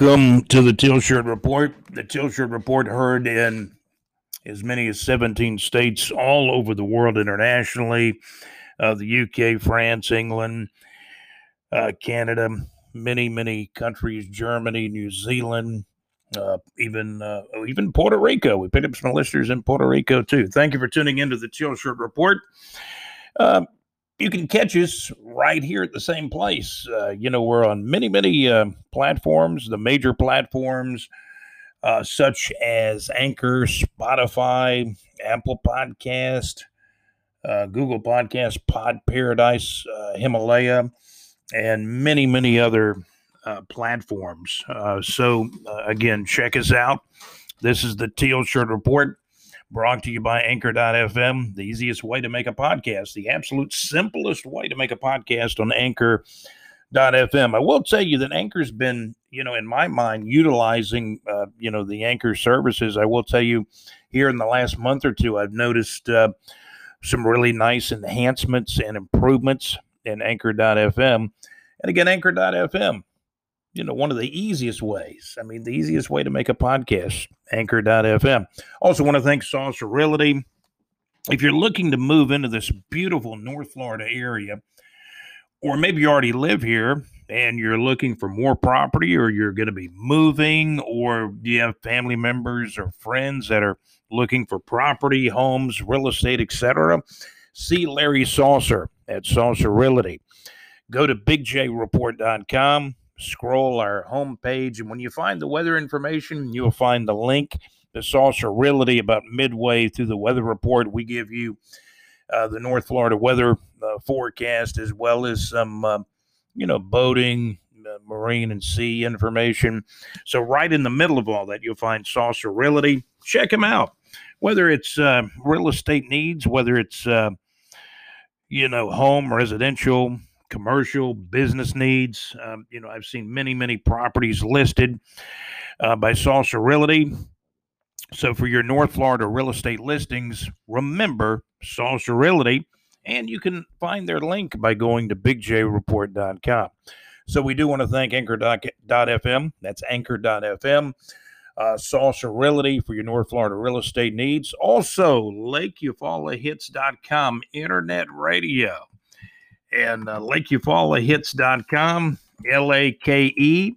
Welcome to the Teal Report. The Teal Report heard in as many as 17 states all over the world internationally uh, the UK, France, England, uh, Canada, many, many countries, Germany, New Zealand, uh, even uh, even Puerto Rico. We picked up some listeners in Puerto Rico too. Thank you for tuning into the Teal Report. You can catch us right here at the same place. Uh, you know, we're on many, many uh, platforms, the major platforms, uh, such as Anchor, Spotify, Apple Podcast, uh, Google Podcast, Pod Paradise, uh, Himalaya, and many, many other uh, platforms. so, again, check us out. This is the Teal Shirt Report brought to you by Anchor.fm, the easiest way to make a podcast, the absolute simplest way to make a podcast on Anchor.fm. I will tell you that Anchor's been, you know, in my mind, utilizing, uh, you know, the Anchor services. I will tell you here in the last month or two, I've noticed uh, some really nice enhancements and improvements in Anchor.fm. And again, Anchor.fm you know, one of the easiest ways. I mean, the easiest way to make a podcast, anchor.fm. Also, want to thank Saucer Realty. If you're looking to move into this beautiful North Florida area, or maybe you already live here and you're looking for more property, or you're going to be moving, or you have family members or friends that are looking for property, homes, real estate, etc., see Larry Saucer at Saucer Realty. Go to bigjreport.com scroll our homepage, and when you find the weather information, you'll find the link to Saucer Realty about midway through the weather report. We give you uh, the North Florida weather uh, forecast as well as some, uh, you know, boating, uh, marine and sea information. So, right in the middle of all that, you'll find Saucer Realty. Check them out. Whether it's uh, real estate needs, whether it's, uh, you know, home, residential, commercial business needs. Um, you know, I've seen many, many properties listed uh, by Saucer Realty. So for your North Florida real estate listings, remember Saucer Realty, and you can find their link by going to bigjreport.com. So we do want to thank Anchor.fm. That's Anchor.fm. Uh, Saucer Realty for your North Florida real estate needs. Also, LakeEufaulaHits.com Internet Radio and uh, LakeEufaulaHits.com, L A K E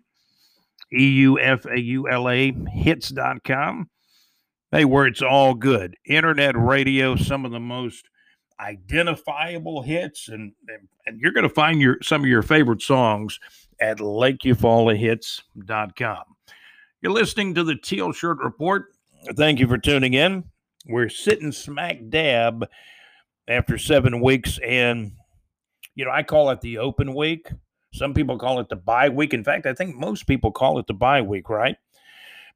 E U F A U L A hits.com. Hey, where it's all good. Internet radio, some of the most identifiable hits, and, and, and you're going to find your some of your favorite songs at LakeEufaulaHits.com. You're listening to the Teal Shirt Report. Thank you for tuning in. We're sitting smack dab after seven weeks, and you know, I call it the open week. Some people call it the bye week. In fact, I think most people call it the bye week, right?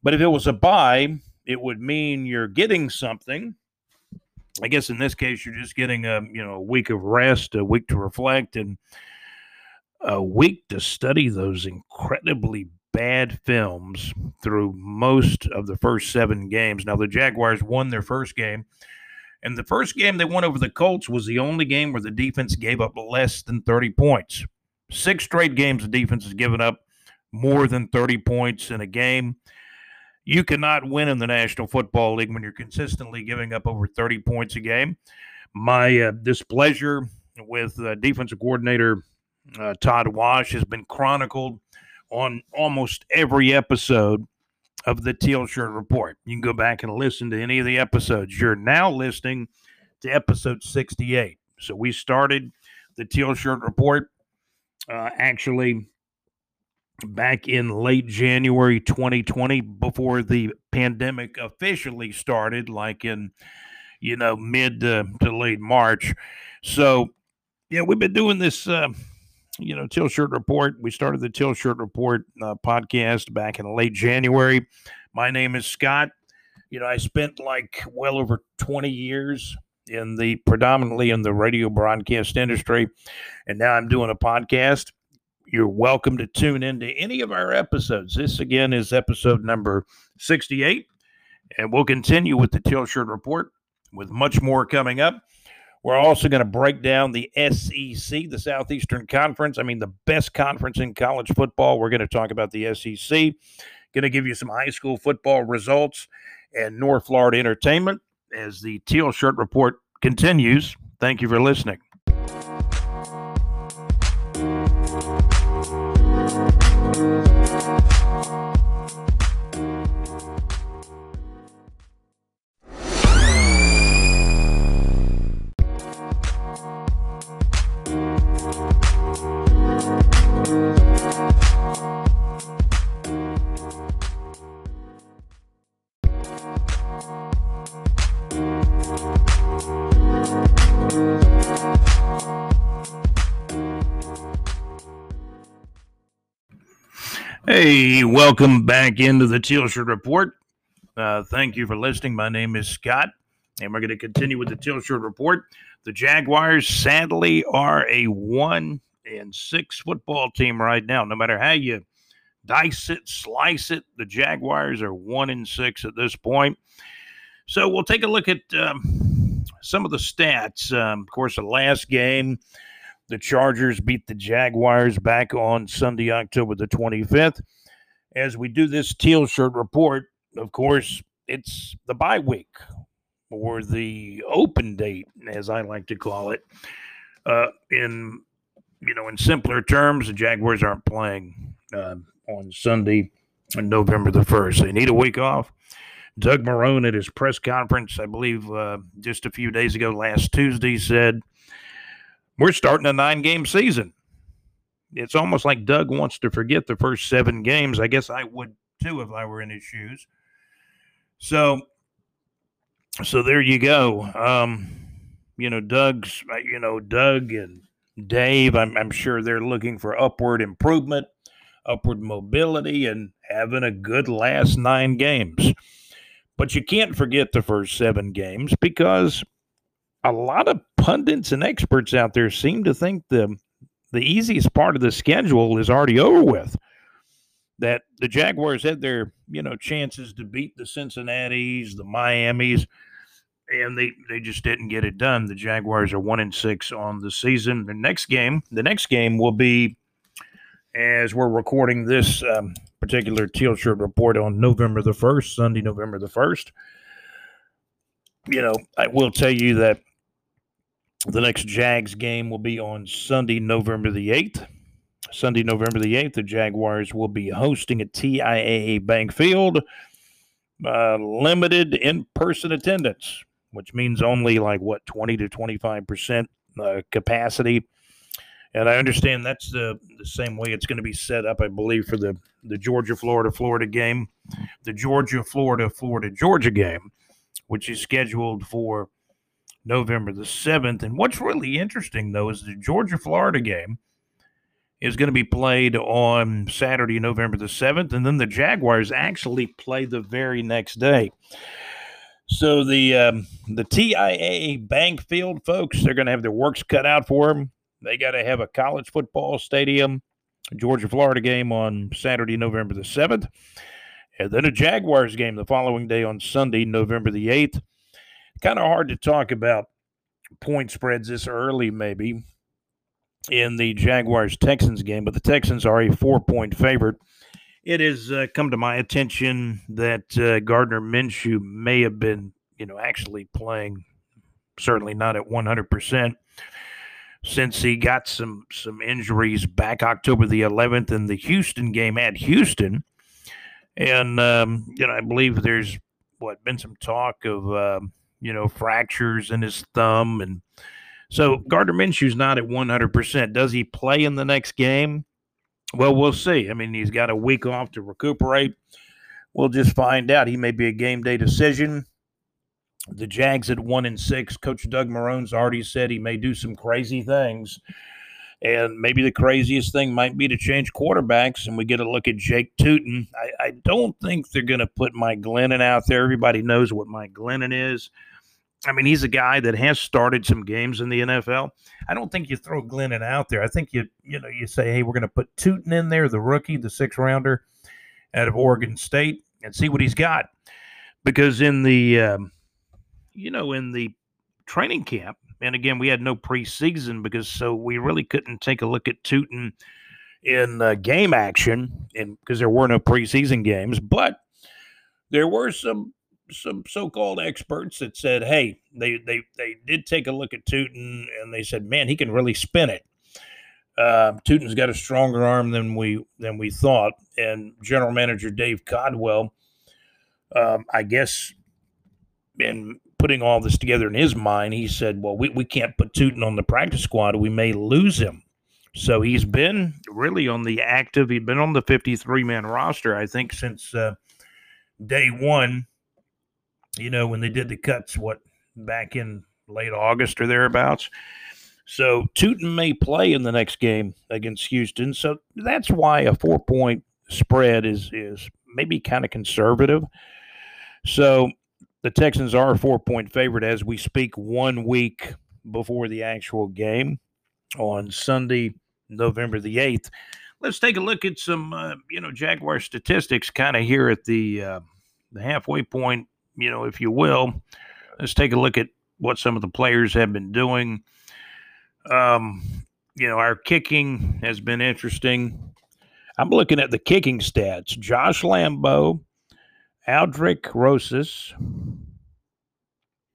But if it was a buy, it would mean you're getting something. I guess in this case, you're just getting a you know a week of rest, a week to reflect, and a week to study those incredibly bad films through most of the first seven games. Now the Jaguars won their first game and the first game they won over the Colts was the only game where the defense gave up less than 30 points. Six straight games the defense has given up more than 30 points in a game. You cannot win in the National Football League when you're consistently giving up over 30 points a game. My uh, displeasure with uh, defensive coordinator uh, Todd Wash has been chronicled on almost every episode of the Teal Shirt Report. You can go back and listen to any of the episodes. You're now listening to episode 68. So we started the Teal Shirt Report uh, actually back in late January 2020 before the pandemic officially started, like in, you know, mid to, to late March. So, yeah, we've been doing this. Uh, you know, Teal Shirt Report. We started the Teal Shirt Report uh, podcast back in late January. My name is Scott. You know, I spent like well over 20 years in the predominantly in the radio broadcast industry, and now I'm doing a podcast. You're welcome to tune into any of our episodes. This again is episode number 68, and we'll continue with the Teal Shirt Report with much more coming up. We're also going to break down the SEC, the Southeastern Conference. I mean, the best conference in college football. We're going to talk about the SEC. Going to give you some high school football results and North Florida entertainment as the Teal Shirt Report continues. Thank you for listening. Welcome back into the Teal Shirt Report. Uh, thank you for listening. My name is Scott, and we're going to continue with the Teal Shirt Report. The Jaguars, sadly, are a one and six football team right now. No matter how you dice it, slice it, the Jaguars are one and six at this point. So we'll take a look at um, some of the stats. Um, of course, the last game the Chargers beat the Jaguars back on Sunday, October the 25th. As we do this teal shirt report, of course, it's the bye week or the open date, as I like to call it. Uh, in you know, in simpler terms, the Jaguars aren't playing uh, on Sunday, November the first. They need a week off. Doug Marrone at his press conference, I believe, uh, just a few days ago, last Tuesday, said we're starting a nine game season. It's almost like Doug wants to forget the first seven games. I guess I would too if I were in his shoes. So, so there you go. Um, you know, Doug's, you know, Doug and Dave, I'm, I'm sure they're looking for upward improvement, upward mobility, and having a good last nine games. But you can't forget the first seven games because a lot of pundits and experts out there seem to think the the easiest part of the schedule is already over with. That the Jaguars had their you know chances to beat the Cincinnati's, the Miami's, and they they just didn't get it done. The Jaguars are one and six on the season. The next game, the next game will be as we're recording this um, particular teal shirt report on November the first, Sunday, November the first. You know, I will tell you that the next Jags game will be on Sunday, November the 8th. Sunday, November the 8th, the Jaguars will be hosting at TIAA Bank Field. Uh, limited in person attendance, which means only like what, 20 to 25% uh, capacity. And I understand that's the, the same way it's going to be set up, I believe, for the, the Georgia, Florida, Florida game, the Georgia, Florida, Florida, Georgia game, which is scheduled for November the 7th. And what's really interesting, though, is the Georgia Florida game is going to be played on Saturday, November the 7th. And then the Jaguars actually play the very next day. So the um, the TIAA Bank Field folks, they're going to have their works cut out for them. They got to have a college football stadium, Georgia Florida game on Saturday, November the 7th. And then a Jaguars game the following day on Sunday, November the 8th kind of hard to talk about point spreads this early, maybe in the Jaguars Texans game, but the Texans are a four point favorite. It has uh, come to my attention that uh, Gardner Minshew may have been, you know, actually playing, certainly not at 100%, since he got some some injuries back October the 11th in the Houston game at Houston. And, um, you know, I believe there's, what, been some talk of. Um, you know, fractures in his thumb. And so Gardner Minshew's not at 100%. Does he play in the next game? Well, we'll see. I mean, he's got a week off to recuperate. We'll just find out. He may be a game day decision. The Jags at one and six. Coach Doug Marrone's already said he may do some crazy things. And maybe the craziest thing might be to change quarterbacks, and we get a look at Jake Luton. I, I don't think they're going to put Mike Glennon out there. Everybody knows what Mike Glennon is. I mean, he's a guy that has started some games in the NFL. I don't think you throw Glennon out there. I think you you know you say, hey, we're going to put Luton in there, the rookie, the six rounder out of Oregon State, and see what he's got. Because in the um, you know in the training camp, and again, we had no preseason because so we really couldn't take a look at Luton in uh, game action, and because there were no preseason games, but there were some some so-called experts that said, "Hey, they they they did take a look at Luton, and they said, man, he can really spin it." Uh, Luton's got a stronger arm than we than we thought, and General Manager Dave Caldwell, um, I guess, in putting all this together in his mind, he said, "Well, we, we can't put Luton on the practice squad; we may lose him." So he's been really on the active. He'd been on the 53 man roster, I think, since uh, day one. You know, when they did the cuts, what back in late August or thereabouts. So Luton may play in the next game against Houston. So that's why a four point spread is is maybe kind of conservative. So the Texans are a four point favorite as we speak one week before the actual game on Sunday, November the 8th. Let's take a look at some, uh, you know, Jaguar statistics kind of here at the, uh, the halfway point, you know, if you will. Let's take a look at what some of the players have been doing. Um, you know, our kicking has been interesting. I'm looking at the kicking stats. Josh Lambo, Aldrick Rosas,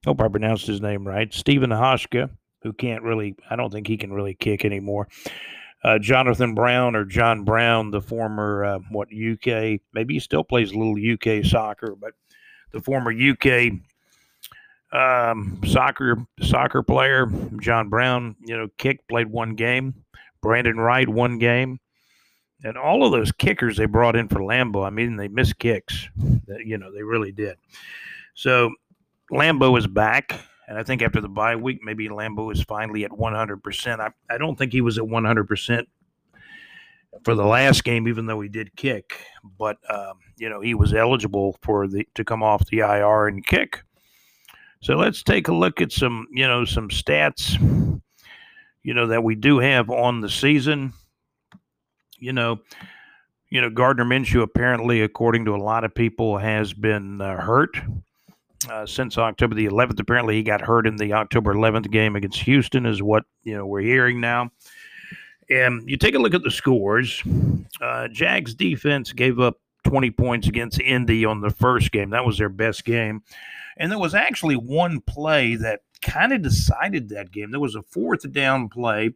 hope I pronounced his name right. Stephen Hauschka, who can't really, I don't think he can really kick anymore. Uh, Jonathan Brown or John Brown, the former uh, what UK, maybe he still plays a little UK soccer, but the former UK um, soccer soccer player John Brown, you know, kicked played one game. Brandon Wright one game, and all of those kickers they brought in for Lambo. I mean, they missed kicks. You know, they really did. So Lambo is back. And I think after the bye week, maybe Lambo is finally at 100%. I, I don't think he was at 100% for the last game, even though he did kick. But, um, you know, he was eligible for the to come off the IR and kick. So let's take a look at some, you know, some stats, you know, that we do have on the season. You know, you know, Gardner Minshew apparently, according to a lot of people, has been uh, hurt uh, since October the 11th. Apparently, he got hurt in the October 11th game against Houston, is what you know we're hearing now. And you take a look at the scores. Uh, Jags defense gave up 20 points against Indy on the first game. That was their best game. And there was actually one play that kind of decided that game. There was a fourth down play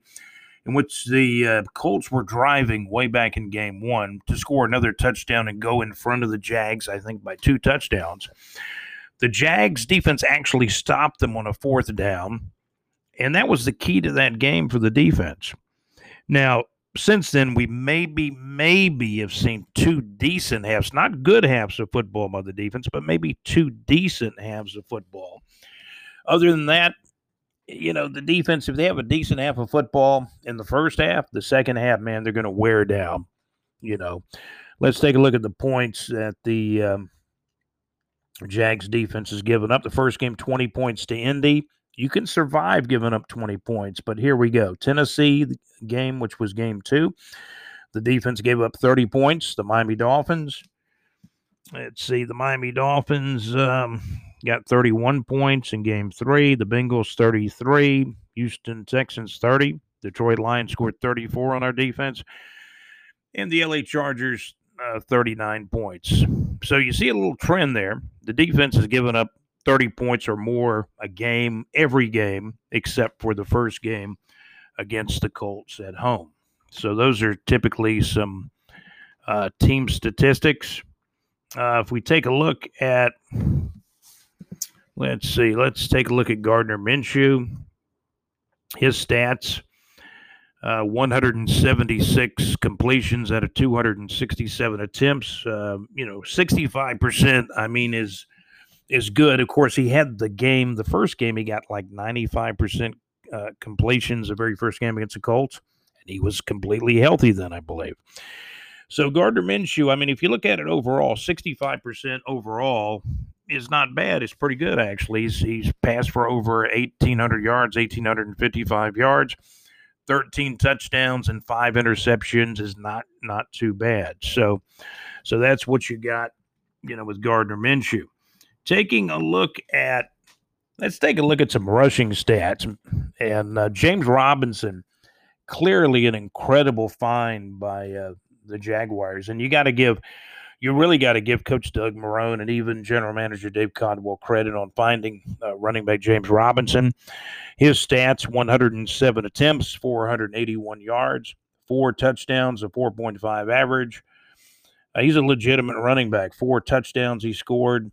in which the uh, Colts were driving way back in game one to score another touchdown and go in front of the Jags, I think, by two touchdowns. The Jags defense actually stopped them on a fourth down, and that was the key to that game for the defense. Now, since then, we maybe, maybe have seen two decent halves, not good halves of football by the defense, but maybe two decent halves of football. Other than that, you know, the defense, if they have a decent half of football in the first half, the second half, man, they're going to wear down. You know, let's take a look at the points that the um, Jags defense has given up. The first game, 20 points to Indy. You can survive giving up 20 points, but here we go. Tennessee game, which was game two. The defense gave up 30 points. The Miami Dolphins. Let's see. The Miami Dolphins um, got 31 points in game three. The Bengals 33. Houston Texans 30. Detroit Lions scored 34 on our defense. And the LA Chargers uh, 39 points. So you see a little trend there. The defense has given up 30 points or more a game every game except for the first game against the Colts at home. So those are typically some uh, team statistics. Uh, if we take a look at, let's see, let's take a look at Gardner Minshew. His stats uh, 176 completions out of 267 attempts. Uh, you know, 65%, I mean, is is good. Of course, he had the game, the first game, he got like 95% uh, completions, the very first game against the Colts, and he was completely healthy then, I believe. So Gardner Minshew, I mean, if you look at it overall, 65% overall is not bad. It's pretty good, actually. He's, he's passed for over 1,800 yards, 1,855 yards. 13 touchdowns and five interceptions is not not too bad. So so that's what you got, you know, with Gardner Minshew. Taking a look at let's take a look at some rushing stats. And uh, James Robinson, clearly an incredible find by uh, the Jaguars. And you got to give, you really got to give Coach Doug Marrone and even General Manager Dave Caldwell credit on finding uh, running back James Robinson. His stats 107 attempts, 481 yards, four touchdowns, a 4.5 average. Uh, he's a legitimate running back. Four touchdowns he scored.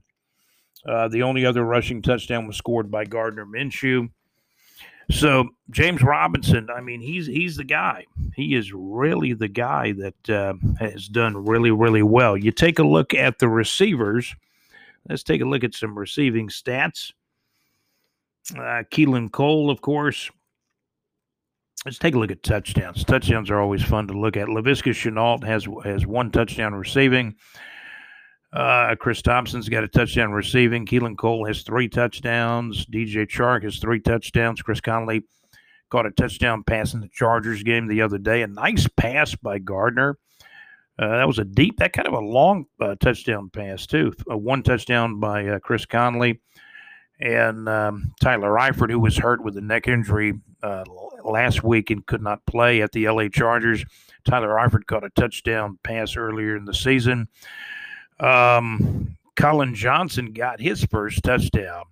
Uh, the only other rushing touchdown was scored by Gardner Minshew. So James Robinson, I mean, he's he's the guy. He is really the guy that uh, has done really really well. You take a look at the receivers. Let's take a look at some receiving stats. Uh, Keelan Cole, of course. Let's take a look at touchdowns. Touchdowns are always fun to look at. Laviska Shenault has has one touchdown receiving. Uh, Chris Thompson's got a touchdown receiving. Keelan Cole has three touchdowns. DJ Chark has three touchdowns. Chris Conley caught a touchdown pass in the Chargers game the other day. A nice pass by Gardner. Uh, that was a deep, that kind of a long uh, touchdown pass, too. A one touchdown by uh, Chris Conley. And um, Tyler Eifert, who was hurt with a neck injury uh, last week and could not play at the LA Chargers. Tyler Eifert caught a touchdown pass earlier in the season. Um, Collin Johnson got his first touchdown.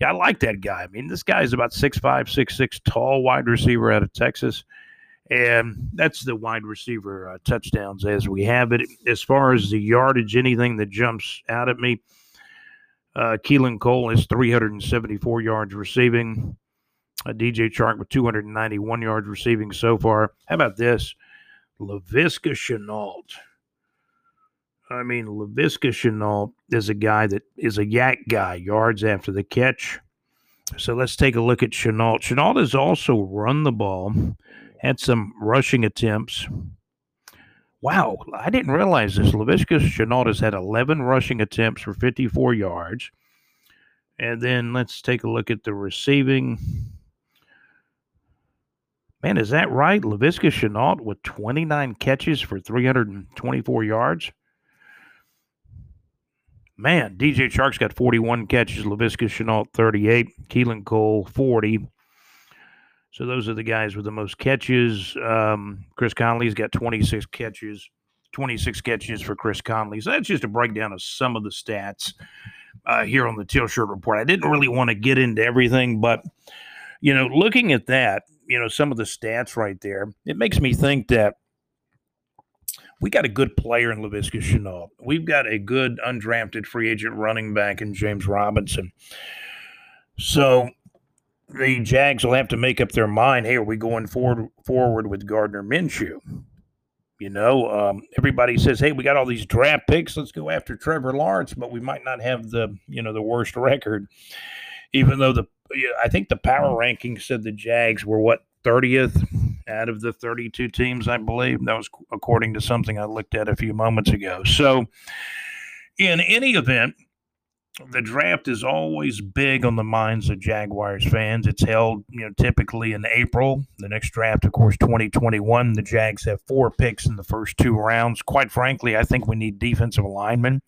Yeah, I like that guy. I mean, this guy is about six five, six six, tall wide receiver out of Texas. And that's the wide receiver uh, touchdowns as we have it. As far as the yardage, anything that jumps out at me, uh, Keelan Cole is 374 yards receiving. Uh, DJ Chark with 291 yards receiving so far. How about this? Laviska Shenault I mean, Laviska Shenault is a guy that is a YAC guy, yards after the catch. So let's take a look at Shenault. Shenault has also run the ball, had some rushing attempts. Wow, I didn't realize this. Laviska Shenault has had 11 rushing attempts for 54 yards. And then let's take a look at the receiving. Man, is that right? Laviska Shenault with 29 catches for 324 yards. Man, DJ Chark's got 41 catches, Laviska Shenault 38, Keelan Cole 40. So those are the guys with the most catches. Um, Chris Conley's got 26 catches, 26 catches for Chris Conley. So that's just a breakdown of some of the stats uh, here on the Teal Shirt Report. I didn't really want to get into everything, but you know, looking at that, you know, some of the stats right there, it makes me think that we got a good player in Laviska Shenault. We've got a good undrafted free agent running back in James Robinson. So the Jags will have to make up their mind. Hey, are we going forward forward with Gardner Minshew? You know, um, everybody says, "Hey, we got all these draft picks. Let's go after Trevor Lawrence," but we might not have the you know the worst record. Even though the I think the power rankings said the Jags were what 30th out of the 32 teams, I believe. That was according to something I looked at a few moments ago. So, in any event, the draft is always big on the minds of Jaguars fans. It's held, you know, typically in April. The next draft, of course, 2021. The Jags have four picks in the first two rounds. Quite frankly, I think we need defensive linemen.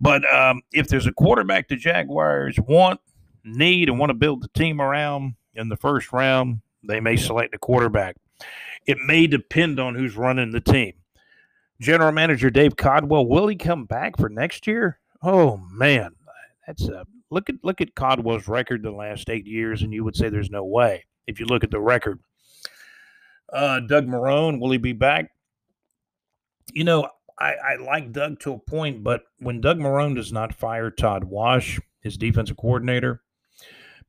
But um, if there's a quarterback the Jaguars want, need, and want to build the team around in the first round, they may select a quarterback. It may depend on who's running the team. General Manager Dave Caldwell, will he come back for next year? Oh man, that's a look at look at Caldwell's record the last eight years, and you would say there's no way if you look at the record. Uh, Doug Marrone, will he be back? You know, I, I like Doug to a point, but when Doug Marrone does not fire Todd Wash, his defensive coordinator,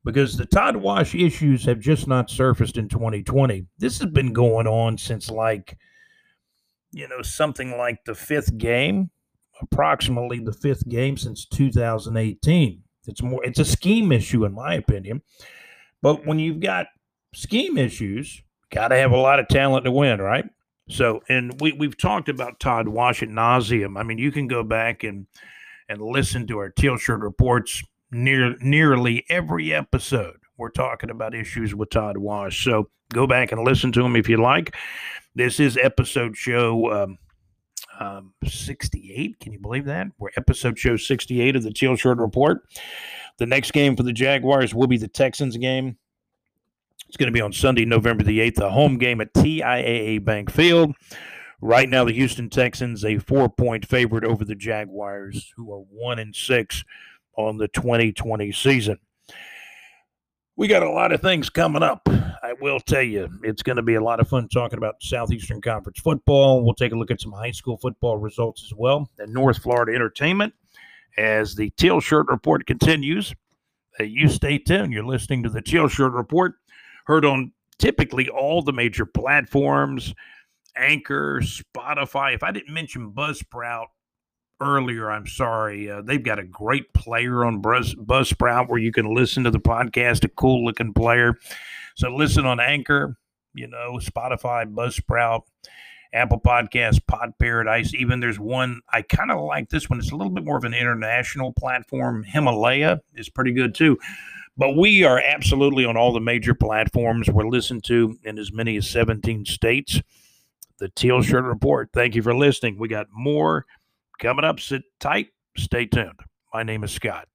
because the Todd Wash issues have just not surfaced in 2020. This has been going on since like, you know, something like the fifth game, approximately the fifth game since 2018. It's more, it's a scheme issue, in my opinion. But when you've got scheme issues, got to have a lot of talent to win, right? So, and we, we've talked about Todd Wash at nauseum. I mean, you can go back and and listen to our Teal Shirt reports near nearly every episode we're talking about issues with Todd Wash. So go back and listen to him if you like. This is episode show um, um, 68. Can you believe that? We're episode show 68 of the Teal Shirt Report. The next game for the Jaguars will be the Texans game. It's going to be on Sunday, November the 8th, a home game at TIAA Bank Field. Right now, the Houston Texans a four point favorite over the Jaguars, who are one and six on the 2020 season. We got a lot of things coming up. I will tell you, it's going to be a lot of fun talking about Southeastern Conference football. We'll take a look at some high school football results as well, and North Florida entertainment as the Teal Shirt Report continues. Uh, you stay tuned. You're listening to the Teal Shirt Report, heard on typically all the major platforms Anchor, Spotify. If I didn't mention Buzzsprout earlier, I'm sorry. Uh, they've got a great player on Buzz, Buzzsprout where you can listen to the podcast, a cool looking player. So listen on Anchor, you know, Spotify, Buzzsprout, Apple Podcasts, Pod Paradise. Even there's one I kind of like this one. It's a little bit more of an international platform. Himalaya is pretty good too. But we are absolutely on all the major platforms. We're listened to in as many as 17 states the Teal Shirt Report. Thank you for listening. We got more coming up. Sit tight. Stay tuned. My name is Scott.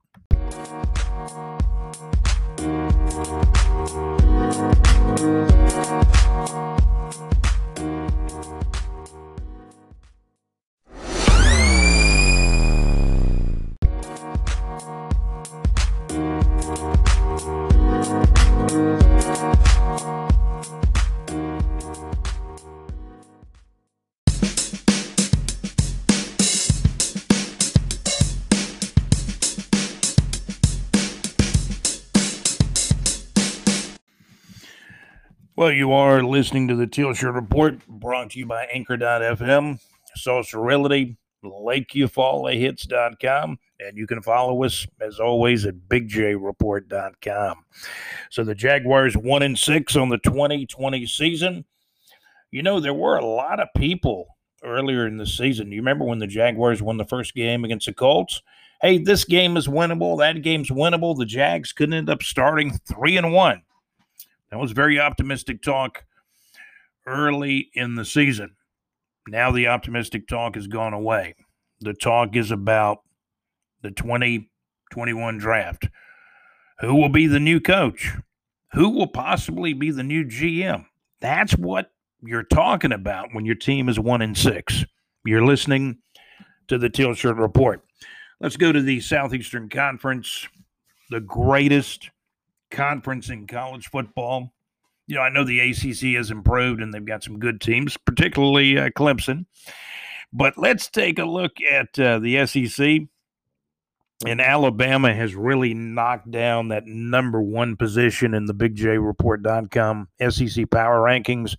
Well, you are listening to the Teal Report brought to you by Anchor.fm, Realty, LakeEufaulaHits.com, and you can follow us as always at BigJReport.com. So the Jaguars one and six on the 2020 season. You know, there were a lot of people earlier in the season. You remember when the Jaguars won the first game against the Colts? Hey, this game is winnable. That game's winnable. The Jags could end up starting three and one. That was very optimistic talk early in the season. Now the optimistic talk has gone away. The talk is about the 2021 draft. Who will be the new coach? Who will possibly be the new GM? That's what you're talking about when your team is one in six. You're listening to the Teal Shirt Report. Let's go to the Southeastern Conference, the greatest conference in college football. You know, I know the ACC has improved and they've got some good teams, particularly uh, Clemson. But let's take a look at uh, the SEC. And Alabama has really knocked down that number one position in the BigJReport.com SEC Power Rankings.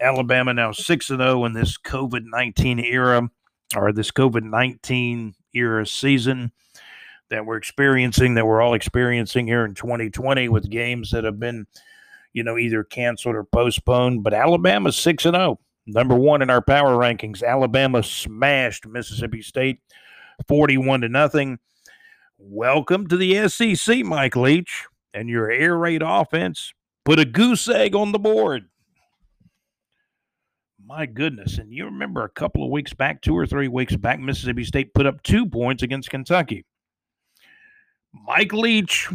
Alabama now 6 0 in this COVID 19 era or this COVID 19 era season that we're experiencing, that we're all experiencing here in 2020 with games that have been, you know, either canceled or postponed. But Alabama's 6 and 0, number one in our power rankings. Alabama smashed Mississippi State 41 to nothing. Welcome to the SEC, Mike Leach, and your air raid offense put a goose egg on the board. My goodness. And you remember a couple of weeks back, two or three weeks back, Mississippi State put up two points against Kentucky. Mike Leach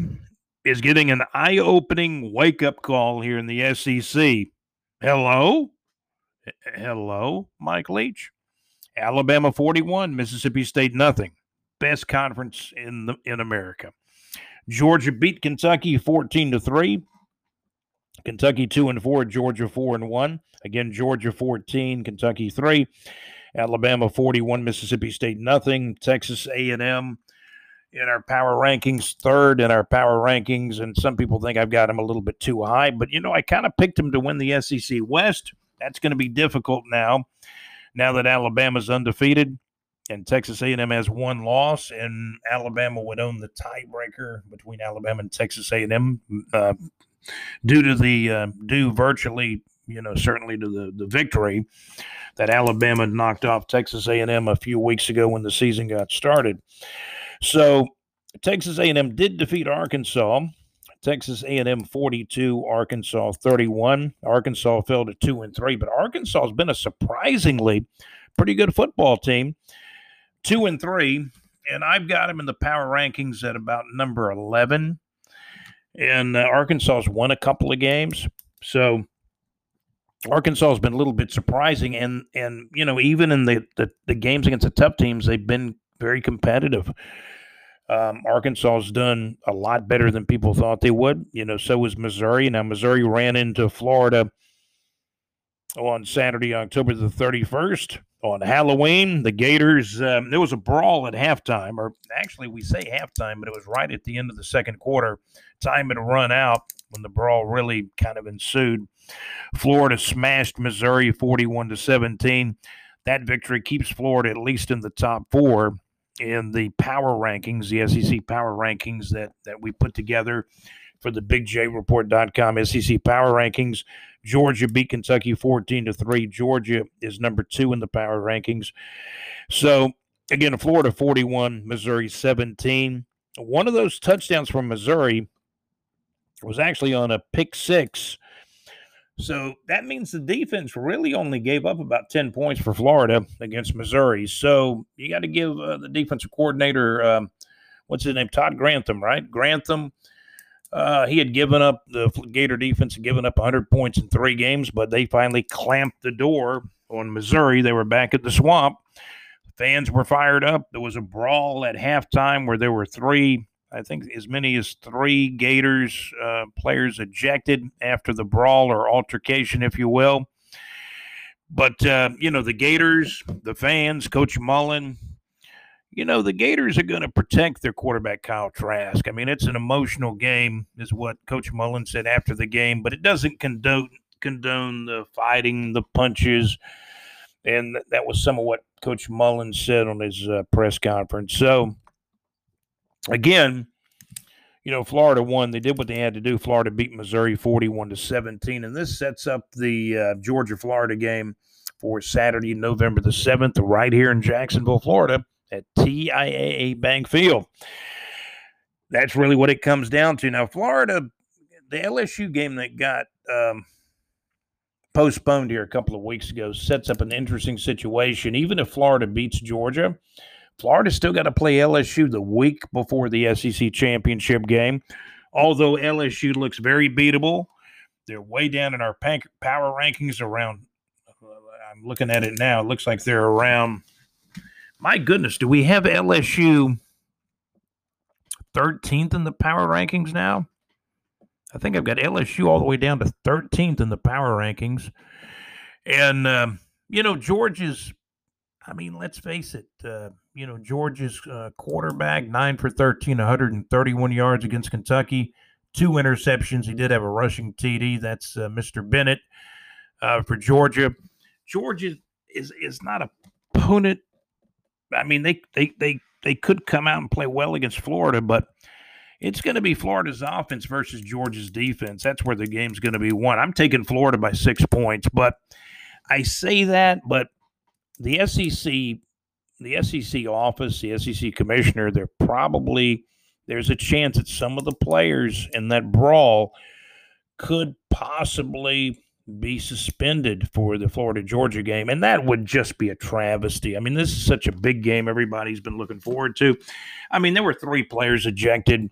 is getting an eye opening wake up call here in the SEC. Hello? Hello, Mike Leach. Alabama 41, Mississippi State nothing. Best conference in the in America. Georgia beat Kentucky 14 to 3. Kentucky 2 and 4, Georgia 4 and 1. Again, Georgia 14, Kentucky 3. Alabama 41, Mississippi State nothing. Texas A&M in our power rankings, third in our power rankings, and some people think I've got him a little bit too high. But you know, I kind of picked him to win the SEC West. That's going to be difficult now. Now that Alabama's undefeated and Texas A&M has one loss, and Alabama would own the tiebreaker between Alabama and Texas A&M uh, due to the uh, due virtually, you know, certainly to the the victory that Alabama knocked off Texas A&M a few weeks ago when the season got started. So Texas A&M did defeat Arkansas. Texas A&M 42, Arkansas 31. Arkansas fell to 2 and 3, but Arkansas has been a surprisingly pretty good football team, two and three, and I've got them in the power rankings at about number eleven. And uh, Arkansas has won a couple of games, so Arkansas has been a little bit surprising, and and you know even in the, the, the games against the tough teams, they've been very competitive. Um, Arkansas has done a lot better than people thought they would. You know, so was Missouri. Now Missouri ran into Florida on Saturday, October the 31st. On Halloween, the Gators, um, there was a brawl at halftime, or actually, we say halftime, but it was right at the end of the second quarter. Time had run out when the brawl really kind of ensued. Florida smashed Missouri 41 to 17. That victory keeps Florida at least in the top four in the power rankings, the SEC power rankings that, that we put together for the bigjreport.com SEC power rankings. Georgia beat Kentucky 14 to 3. Georgia is number 2 in the power rankings. So, again, Florida 41, Missouri 17. One of those touchdowns from Missouri was actually on a pick 6. So that means the defense really only gave up about 10 points for Florida against Missouri. So you got to give uh, the defensive coordinator, um, what's his name? Todd Grantham, right? Grantham uh, he had given up the Gator defense had given up 100 points in three games, but they finally clamped the door on Missouri. They were back at the swamp. Fans were fired up. There was a brawl at halftime where there were three, I think, as many as three Gators uh, players ejected after the brawl or altercation, if you will. But uh, you know, the Gators, the fans, Coach Mullen, you know, the Gators are going to protect their quarterback, Kyle Trask. I mean, it's an emotional game, is what Coach Mullen said after the game, but it doesn't condone condone the fighting, the punches, and that was some of what Coach Mullen said on his uh, press conference. So, again, you know, Florida won. They did what they had to do. Florida beat Missouri 41 to 17, and this sets up the uh, Georgia Florida game for Saturday, November the 7th, right here in Jacksonville, Florida at TIAA Bank Field. That's really what it comes down to. Now, Florida, the LSU game that got um, postponed here a couple of weeks ago sets up an interesting situation. Even if Florida beats Georgia, Florida still got to play LSU the week before the SEC championship game. Although LSU looks very beatable, they're way down in our power rankings around. I'm looking at it now. It looks like they're around my goodness, do we have LSU 13th in the power rankings now? I think I've got LSU all the way down to 13th in the power rankings. And, um, you know, Georgia's, I mean, let's face it, uh, you know, Georgia's uh, quarterback, 9 for 13, 131 yards against Kentucky, two interceptions. He did have a rushing TD. That's uh, Mr. Bennett uh, for Georgia. Georgia is, is not a opponent I mean, they they they they could come out and play well against Florida, but it's going to be Florida's offense versus Georgia's defense. That's where the game's going to be won. I'm taking Florida by six points, but I say that, but the SEC, the SEC office, the SEC commissioner, they're probably there's a chance that some of the players in that brawl could possibly be suspended for the Florida Georgia game. And that would just be a travesty. I mean, this is such a big game everybody's been looking forward to. I mean, there were three players ejected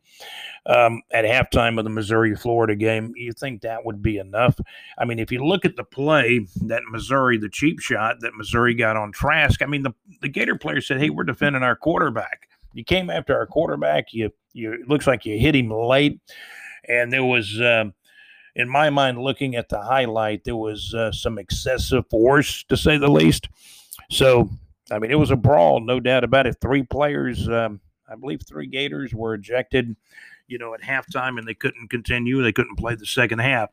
um, at halftime of the Missouri Florida game. You think that would be enough? I mean, if you look at the play that Missouri, the cheap shot that Missouri got on Trask, I mean, the, the Gator player said, Hey, we're defending our quarterback. You came after our quarterback. You, you, looks like you hit him late. And there was, uh, in my mind, looking at the highlight, there was uh, some excessive force, to say the least. So, I mean, it was a brawl, no doubt about it. Three players, um, I believe three Gators were ejected, you know, at halftime, and they couldn't continue. They couldn't play the second half.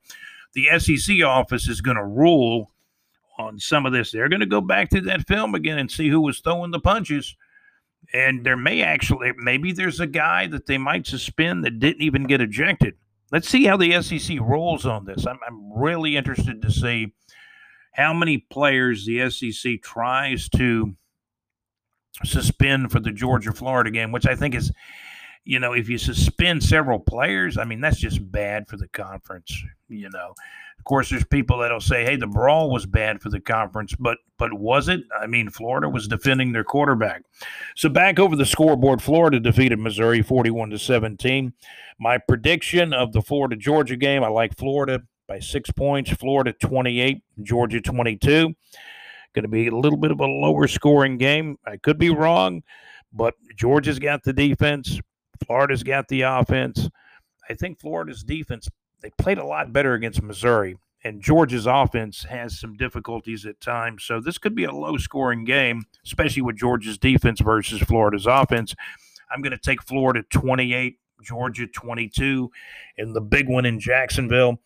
The SEC office is going to rule on some of this. They're going to go back to that film again and see who was throwing the punches. And there may actually, maybe there's a guy that they might suspend that didn't even get ejected let's see how the SEC rolls on this. I'm, I'm really interested to see how many players the SEC tries to suspend for the Georgia Florida game, which I think is you know, if you suspend several players, I mean, that's just bad for the conference, you know. Of course, there's people that'll say, "Hey, the brawl was bad for the conference," but but was it? I mean, Florida was defending their quarterback. So back over the scoreboard, Florida defeated Missouri 41 to 17. My prediction of the Florida Georgia game, I like Florida by 6 points, Florida 28, Georgia 22. Going to be a little bit of a lower scoring game. I could be wrong, but Georgia's got the defense, Florida's got the offense. I think Florida's defense they played a lot better against Missouri, and Georgia's offense has some difficulties at times. So this could be a low scoring game, especially with Georgia's defense versus Florida's offense. I'm going to take Florida 28, Georgia 22, and the big one in Jacksonville.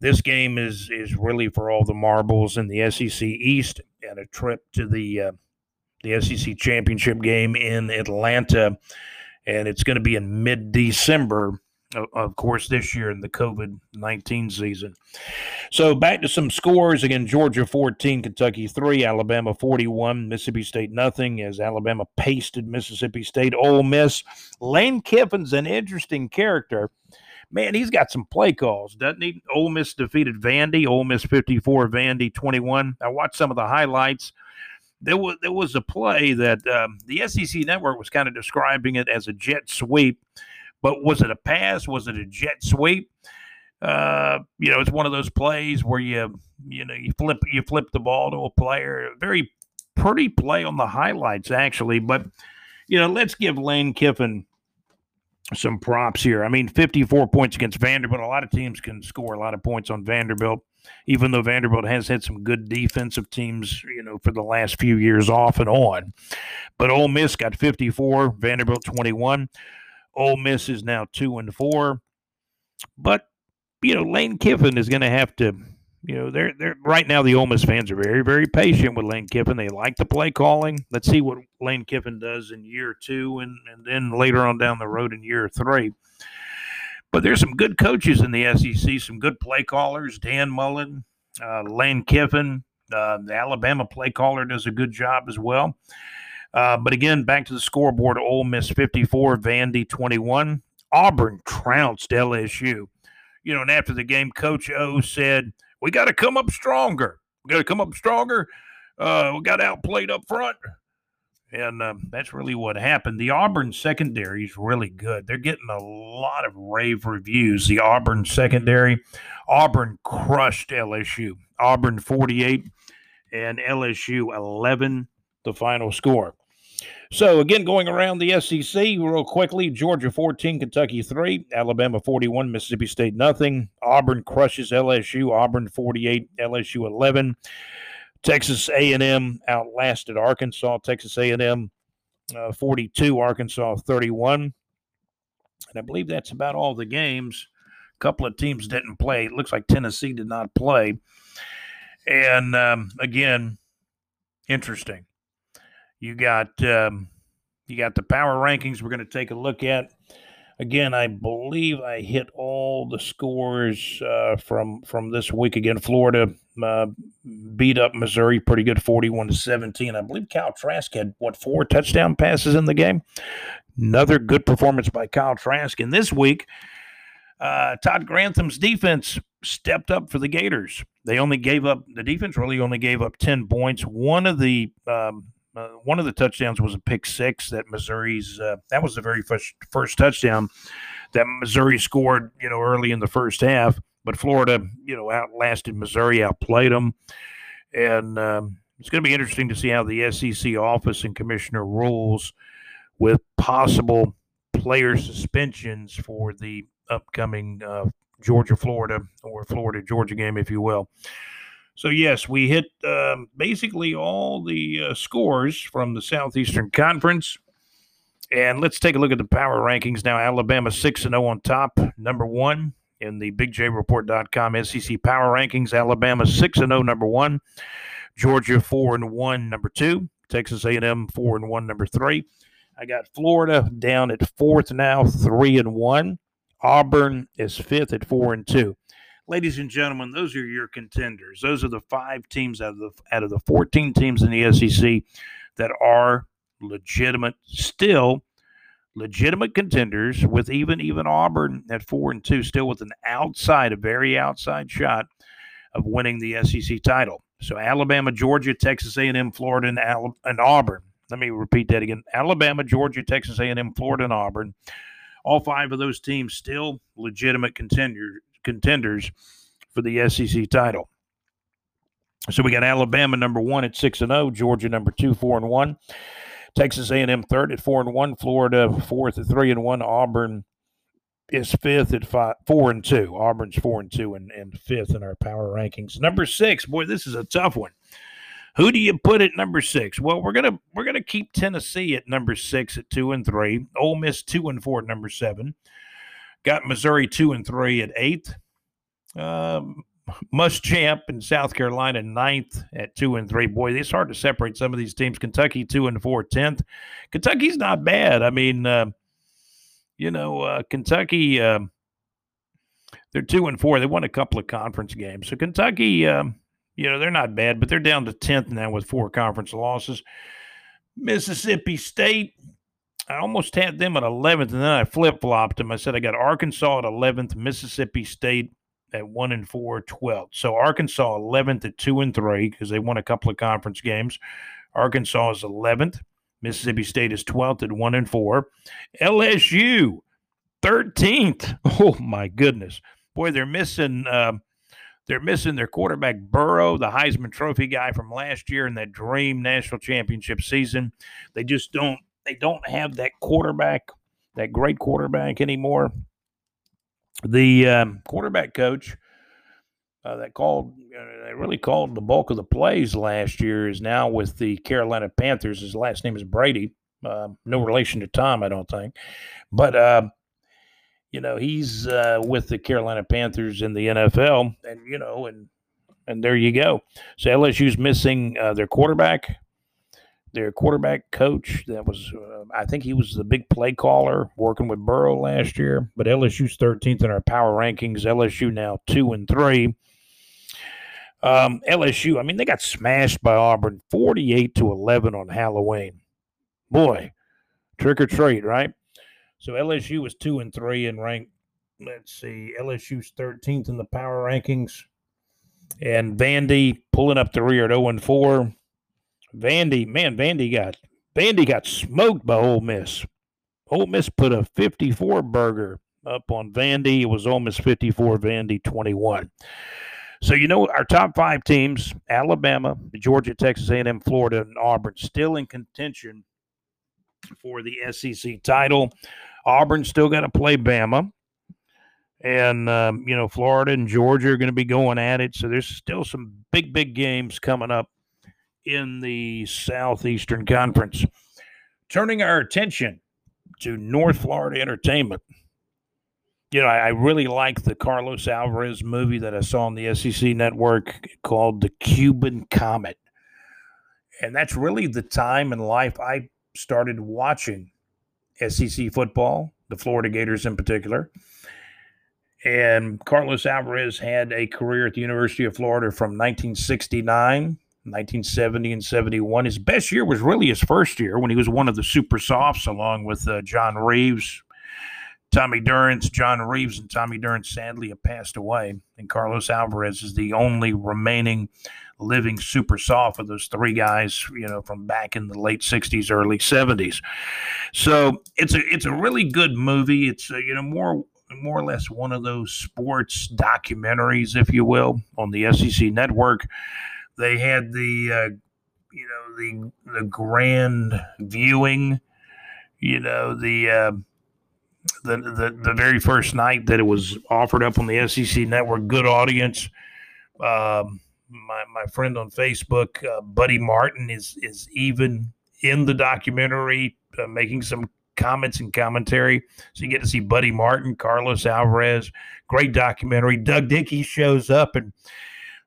This game is is really for all the marbles in the SEC East and a trip to the uh, the SEC championship game in Atlanta, and it's going to be in mid December of course, this year in the COVID 19 season. So back to some scores. Again, Georgia 14, Kentucky 3, Alabama 41, Mississippi State nothing as Alabama pasted Mississippi State. Ole Miss. Lane Kiffin's an interesting character. Man, he's got some play calls, doesn't he? Ole Miss defeated Vandy. Ole Miss 54, Vandy 21. I watched some of the highlights there was there was a play that um, the SEC network was kind of describing it as a jet sweep, but was it a pass? Was it a jet sweep? Uh, you know, it's one of those plays where you you know you flip you flip the ball to a player. Very pretty play on the highlights actually, but you know, let's give Lane Kiffin some props here. I mean, 54 points against Vanderbilt. A lot of teams can score a lot of points on Vanderbilt, even though Vanderbilt has had some good defensive teams, you know, for the last few years off and on. But Ole Miss got 54, Vanderbilt 21. Ole Miss is now two and four, but you know Lane Kiffin is going to have to. You know, they're they're right now. The Ole Miss fans are very very patient with Lane Kiffin. They like the play calling. Let's see what Lane Kiffin does in year two, and and then later on down the road in year three. But there's some good coaches in the SEC, some good play callers. Dan Mullen, uh, Lane Kiffin, uh, the Alabama play caller does a good job as well. Uh, but again, back to the scoreboard Ole Miss 54, Vandy 21. Auburn trounced LSU. You know, and after the game, Coach O said, We got to come up stronger. We got to come up stronger. Uh, we got outplayed up front. And um, that's really what happened. The Auburn secondary is really good. They're getting a lot of rave reviews. The Auburn secondary, Auburn crushed LSU. Auburn 48 and LSU 11, the final score. So again, going around the SEC real quickly: Georgia 14, Kentucky 3, Alabama 41, Mississippi State nothing. Auburn crushes LSU. Auburn 48, LSU 11. Texas A&M outlasted Arkansas. Texas A&M uh, 42, Arkansas 31. And I believe that's about all the games. A couple of teams didn't play. It looks like Tennessee did not play. And um, again, interesting. You got um, you got the power rankings. We're going to take a look at. Again, I believe I hit all the scores uh, from from this week. Again, Florida uh, beat up Missouri pretty good, forty-one to seventeen. I believe Kyle Trask had what four touchdown passes in the game. Another good performance by Kyle Trask. And this week, uh, Todd Grantham's defense stepped up for the Gators. They only gave up the defense really only gave up ten points. One of the um, uh, one of the touchdowns was a pick six that Missouri's. Uh, that was the very first first touchdown that Missouri scored. You know, early in the first half, but Florida, you know, outlasted Missouri, outplayed them, and um, it's going to be interesting to see how the SEC office and commissioner rules with possible player suspensions for the upcoming uh, Georgia Florida or Florida Georgia game, if you will. So, yes, we hit um, basically all the uh, scores from the Southeastern Conference. And let's take a look at the power rankings now. Alabama 6 0 on top, number one in the bigjreport.com SEC power rankings. Alabama 6 and 0, number one. Georgia 4 and 1, number two. Texas A&M 4 and 1, number three. I got Florida down at fourth now, 3 and 1. Auburn is fifth at 4 and 2 ladies and gentlemen, those are your contenders. Those are the five teams out of the out of the 14 teams in the SEC that are legitimate still legitimate contenders with even even Auburn at four and two, still with an outside, a very outside shot of winning the SEC title. So Alabama, Georgia, Texas A&M, Florida, and, Al- and Auburn. Let me repeat that again: Alabama, Georgia, Texas A&M, Florida, and Auburn. All five of those teams still legitimate contender, contenders for the SEC title. So we got Alabama number one at six and zero, Georgia number two, four and one, Texas A&M third at four and one, Florida fourth at three and one, Auburn is fifth at five, four and two. Auburn's four and two and, and fifth in our power rankings. Number six, boy, this is a tough one. Who do you put at number six? Well, we're gonna we're gonna keep Tennessee at number six at two and three. Ole Miss two and four at number seven. Got Missouri two and three at eighth. Um, Muschamp in South Carolina ninth at two and three. Boy, it's hard to separate some of these teams. Kentucky two and four, tenth. Kentucky's not bad. I mean, uh, you know, uh, Kentucky. Uh, they're two and four. They won a couple of conference games. So Kentucky, um, you know, they're not bad, but they're down to tenth now with four conference losses. Mississippi State. I almost had them at 11th, and then I flip flopped them. I said I got Arkansas at 11th, Mississippi State at one and four, 12th. So Arkansas 11th at two and three because they won a couple of conference games. Arkansas is 11th. Mississippi State is 12th at one and four. LSU 13th. Oh my goodness, boy, they're missing. Uh, they're missing their quarterback Burrow, the Heisman Trophy guy from last year in that dream national championship season. They just don't. They don't have that quarterback, that great quarterback anymore. The um, quarterback coach uh, that called, uh, that really called the bulk of the plays last year is now with the Carolina Panthers. His last name is Brady. Uh, no relation to Tom, I don't think. But, uh, you know, he's uh, with the Carolina Panthers in the NFL. And, you know, and and there you go. So LSU's missing uh, their quarterback, their quarterback coach that was uh, i think he was the big play caller working with burrow last year but lsu's 13th in our power rankings. Lsu now two and three. Um, lsu i mean they got smashed by auburn 48 to 11 on halloween. Boy trick or treat right? So lsu was two and three and ranked let's see lsu's 13th in the power rankings. And vandy pulling up the rear at 0 and 4 Vandy, man, Vandy got Vandy got smoked by Ole Miss. Ole Miss put a 54 burger up on Vandy. It was Ole Miss 54, Vandy 21. So you know our top five teams: Alabama, Georgia, Texas A&M, Florida, and Auburn, still in contention for the SEC title. Auburn still got to play Bama, and um, you know Florida and Georgia are going to be going at it. So there's still some big, big games coming up in the Southeastern Conference. Turning our attention to North Florida entertainment. You know, I, I really like the Carlos Alvarez movie that I saw on the SEC network called The Cuban Comet. And that's really the time in life I started watching SEC football, the Florida Gators in particular. And Carlos Alvarez had a career at the University of Florida from 1969 1970 and 71. His best year was really his first year when he was one of the super softs, along with uh, John Reaves, Tommy Durrance. John Reaves and Tommy Durrance sadly have passed away, and Carlos Alvarez is the only remaining living super soft of those three guys, you know, from back in the late 60s, early 70s. So it's a it's a really good movie. It's a, you know more more or less one of those sports documentaries, if you will, on the SEC network they had the uh, you know the the grand viewing, you know the. Uh, the, the the very first night that it was offered up on the SEC network, good audience. Um, my my friend on Facebook, uh, Buddy Martin, is is even in the documentary, uh, making some comments and commentary. So you get to see Buddy Martin, Carlos Alvarez, great documentary. Doug Dickey shows up, and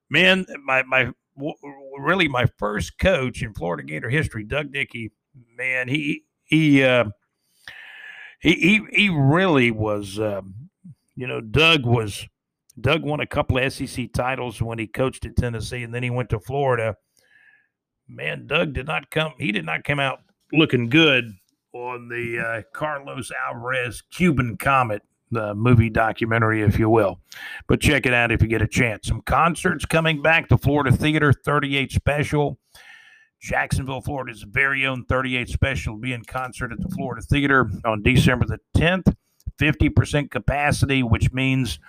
man, my my really my first coach in Florida Gator history, Doug Dickey. Man, he he uh, he he really was. Um, you know, Doug was Doug won a couple of SEC titles when he coached at Tennessee, and then he went to Florida. Man, Doug did not come. He did not come out looking good on the uh, Carlos Alvarez Cuban Comet the movie documentary, if you will. But check it out if you get a chance. Some concerts coming back. The Florida Theater 38 Special. Jacksonville, Florida's very own 38 Special will be in concert at the Florida Theater on December the 10th. 50% capacity, which means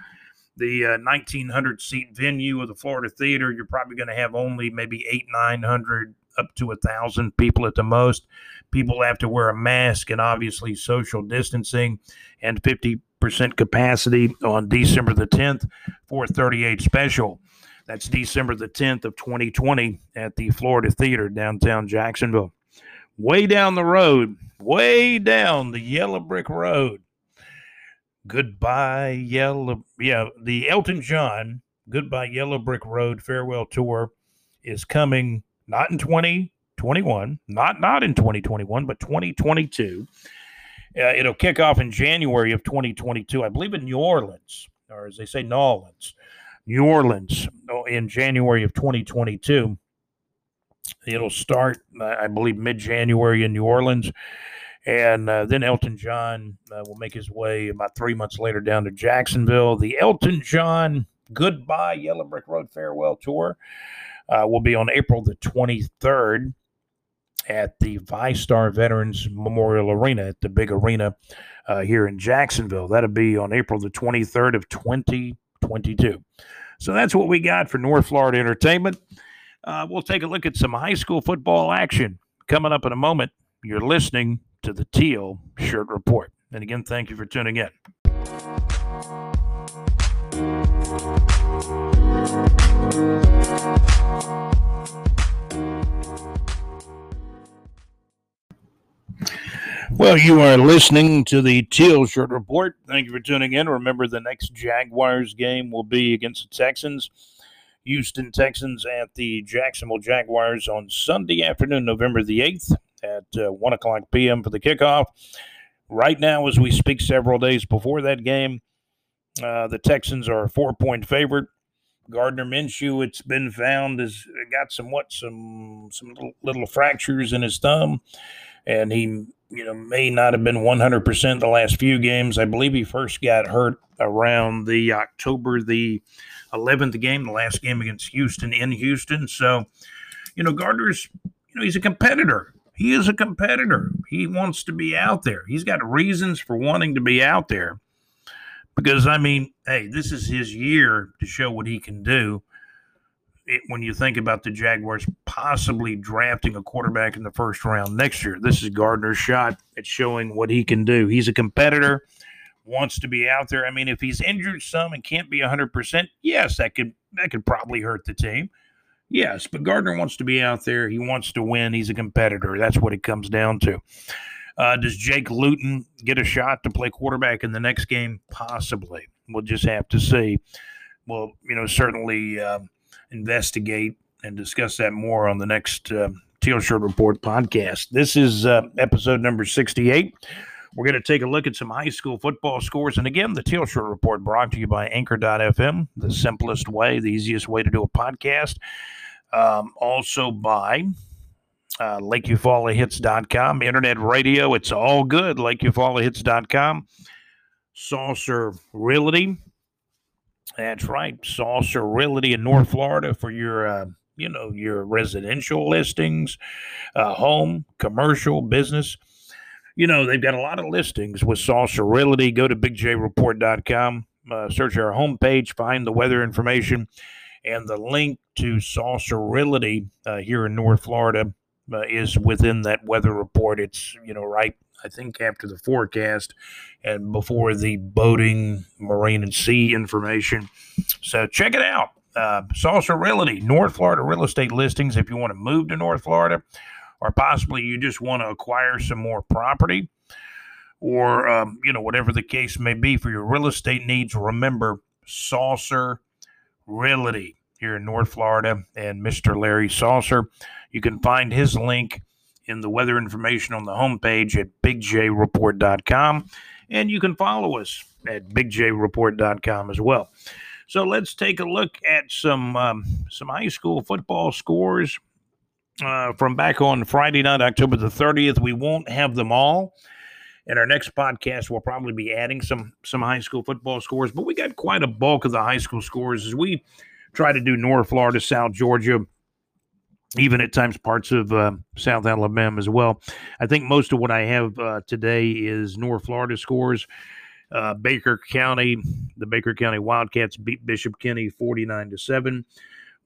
the uh, 1900 seat venue of the Florida Theater, you're probably going to have only maybe eight, 900 up to a thousand people at the most. People have to wear a mask and obviously social distancing and 50% capacity on December the 10th for 38 special. That's December the 10th of 2020 at the Florida Theater downtown Jacksonville. Way down the road, way down the yellow brick road. Goodbye, yellow. Yeah, the Elton John Goodbye Yellow Brick Road farewell tour is coming not in 2021, not not in 2021, but 2022. Uh, it'll kick off in January of 2022, I believe, in New Orleans, or as they say, New Orleans, New Orleans, oh, in January of 2022. It'll start, I believe, mid-January in New Orleans, and uh, then Elton John uh, will make his way about three months later down to Jacksonville. The Elton John Goodbye Yellow Brick Road Farewell Tour uh, will be on April the 23rd at the VyStar Veterans Memorial Arena at the big arena uh, here in Jacksonville. That'll be on April the 23rd of 2022. So that's what we got for North Florida Entertainment. Uh, we'll take a look at some high school football action coming up in a moment. You're listening to the Teal Shirt Report. And again, thank you for tuning in. Well, you are listening to the Teal Shirt Report. Thank you for tuning in. Remember, the next Jaguars game will be against the Texans. Houston Texans at the Jacksonville Jaguars on Sunday afternoon, November the 8th at uh, 1 o'clock p.m. for the kickoff. Right now, as we speak, several days before that game, uh, the Texans are a four point favorite. Gardner Minshew, it's been found, has got somewhat some some little, little fractures in his thumb, and he you know may not have been 100% the last few games. I believe he first got hurt around the October the 11th game, the last game against Houston in Houston. So, you know, Gardner's you know he's a competitor. He is a competitor. He wants to be out there. He's got reasons for wanting to be out there. Because I mean, hey, this is his year to show what he can do. It, when you think about the Jaguars possibly drafting a quarterback in the first round next year, this is Gardner's shot at showing what he can do. He's a competitor, wants to be out there. I mean, if he's injured some and can't be 100%, yes, that could that could probably hurt the team. Yes, but Gardner wants to be out there. He wants to win. He's a competitor. That's what it comes down to. Uh, does Jake Luton get a shot to play quarterback in the next game? Possibly. We'll just have to see. We'll, you know, certainly uh, investigate and discuss that more on the next uh, Teal Shirt Report podcast. This is uh, episode number 68. We're going to take a look at some high school football scores. And again, the Teal Shirt Report brought to you by Anchor.fm, the simplest way, the easiest way to do a podcast. Um, also by uh, LakeEufaulaHits.com, internet radio. It's all good. LakeEufaulaHits.com. Saucer Realty. That's right. Realty in North Florida for your, uh, you know, your residential listings, uh, home, commercial, business. You know, they've got a lot of listings with Realty. Go to bigjreport.com, uh, search our homepage, find the weather information, and the link to Realty uh, here in North Florida uh, is within that weather report. It's, you know, right, I think, after the forecast and before the boating, marine, and sea information. So check it out. Uh, Saucer Realty, North Florida real estate listings. If you want to move to North Florida, or possibly you just want to acquire some more property, or um, you know whatever the case may be for your real estate needs, remember Saucer Realty here in North Florida and Mr. Larry Saucer. You can find his link in the weather information on the homepage at bigjreport.com. And you can follow us at bigjreport.com as well. So let's take a look at some um, some high school football scores uh, from back on Friday night, October the 30th. We won't have them all. In our next podcast, we'll probably be adding some some high school football scores, but we got quite a bulk of the high school scores as we try to do North Florida, South Georgia, even at times parts of uh, South Alabama as well. I think most of what I have uh, today is North Florida scores. Uh, Baker County, the Baker County Wildcats beat Bishop Kenny 49 to 7.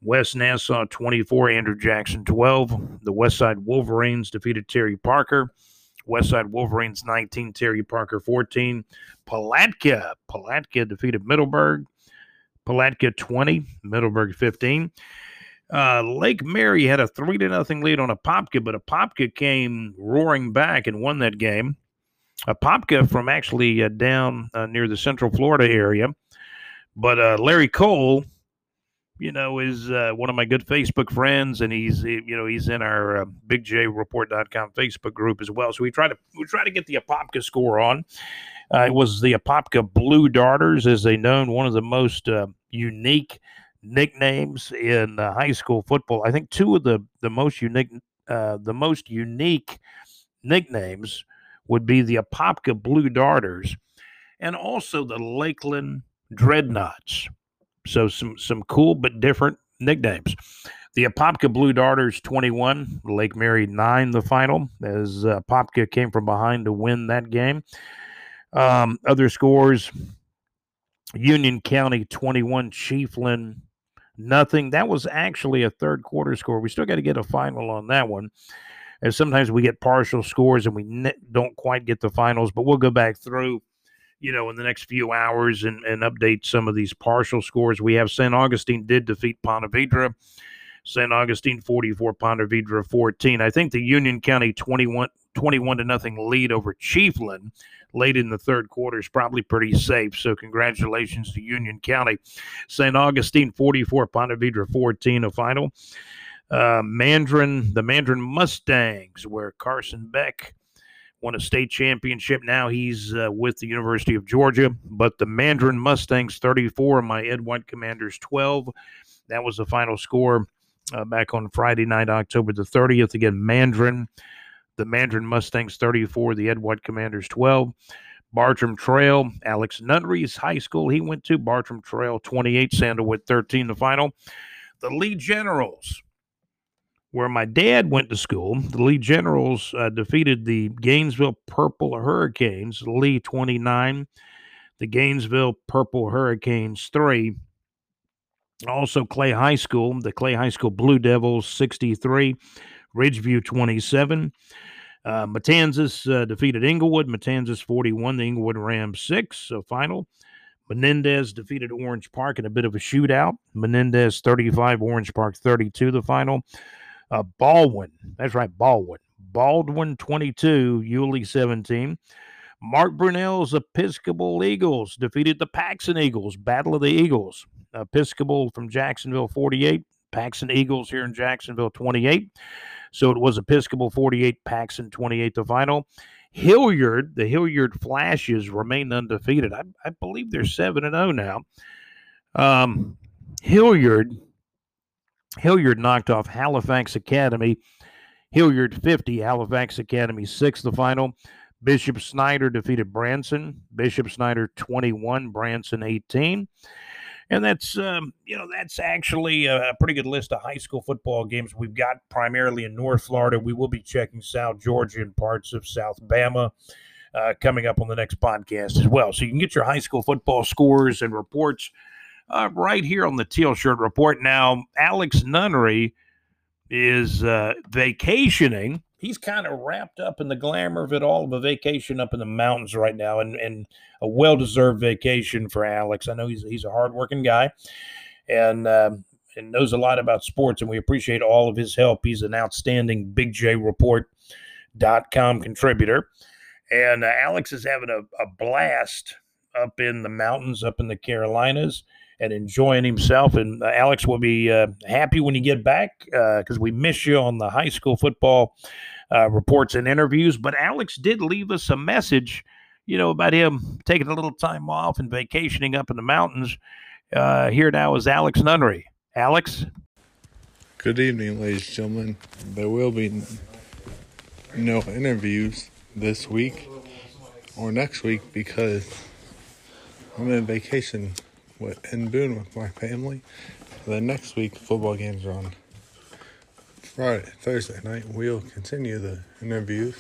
West Nassau 24, Andrew Jackson 12. The Westside Wolverines defeated Terry Parker. Westside Wolverines 19, Terry Parker 14. Palatka, Palatka defeated Middleburg. Palatka 20, Middleburg 15. Uh, Lake Mary had a three to nothing lead on Apopka, but Apopka came roaring back and won that game. Apopka from actually uh, down uh, near the Central Florida area, but uh, Larry Cole you know, is uh, one of my good Facebook friends, and he's you know he's in our uh, BigJReport.com Facebook group as well. So we try to we try to get the Apopka score on. Uh, it was the Apopka Blue Darters, as they known, one of the most unique nicknames in uh, high school football. I think two of the the most unique uh, the most unique nicknames would be the Apopka Blue Darters, and also the Lakeland Dreadnoughts. So some some cool but different nicknames. The Apopka Blue Darters 21, Lake Mary 9, the final, as uh, Apopka came from behind to win that game. Um, other scores Union County 21, Chiefland nothing. That was actually a third quarter score. We still got to get a final on that one. And sometimes we get partial scores and we ne- don't quite get the finals, but we'll go back through you know, in the next few hours and, and update some of these partial scores. We have St. Augustine did defeat Ponte Vedra. St. Augustine 44, Ponte Vedra 14. I think the Union County 21, 21 to nothing lead over Chiefland late in the third quarter is probably pretty safe. So congratulations to Union County. St. Augustine 44, Ponte Vedra 14, a final. Uh, Mandarin, the Mandarin Mustangs, where Carson Beck won a state championship. Now he's uh, with the University of Georgia. But the Mandarin Mustangs 34, my Ed White Commanders 12. That was the final score uh, back on Friday night, October the 30th. Again, Mandarin, the Mandarin Mustangs 34, the Ed White Commanders 12. Bartram Trail, Alex Nunnery's high school he went to, Bartram Trail 28, Sandalwood 13, the final. The Lee Generals, where my dad went to school. The Lee Generals uh, defeated the Gainesville Purple Hurricanes, Lee 29, the Gainesville Purple Hurricanes 3. Also, Clay High School, the Clay High School Blue Devils 63, Ridgeview 27. Uh, Matanzas uh, defeated Englewood, Matanzas 41, the Englewood Rams 6, so final. Menendez defeated Orange Park in a bit of a shootout. Menendez 35, Orange Park 32, the final. Uh, Baldwin, that's right, Baldwin. Baldwin 22, Yulee 17. Mark Brunell's Episcopal Eagles defeated the Paxson Eagles, Battle of the Eagles. Episcopal from Jacksonville 48, Paxson Eagles here in Jacksonville 28. So it was Episcopal 48, Paxson 28 the final. Hilliard, the Hilliard Flashes remain undefeated. I, I believe they're 7 and 0 now. Um, Hilliard Hilliard knocked off Halifax Academy. Hilliard 50, Halifax Academy 6, the final. Bishop Snyder defeated Branson. Bishop Snyder 21, Branson 18. And that's, um, you know, that's actually a pretty good list of high school football games we've got primarily in North Florida. We will be checking South Georgia and parts of South Bama uh, coming up on the next podcast as well. So you can get your high school football scores and reports uh, right here on the Teal Shirt Report. Now, Alex Nunnery is uh, vacationing. He's kind of wrapped up in the glamour of it all of a vacation up in the mountains right now, and, and a well deserved vacation for Alex. I know he's he's a hardworking guy, and um, and knows a lot about sports, and we appreciate all of his help. He's an outstanding BigJReport.com contributor, and uh, Alex is having a, a blast up in the mountains, up in the Carolinas and enjoying himself. And uh, Alex will be uh, happy when you get back because uh, we miss you on the high school football uh, reports and interviews. But Alex did leave us a message, you know, about him taking a little time off and vacationing up in the mountains. Uh, here now is Alex Nunnery. Alex. Good evening, ladies and gentlemen. There will be no interviews this week or next week because I'm on vacation with, in Boone with my family. The next week, football games are on Friday, Thursday night. We'll continue the interviews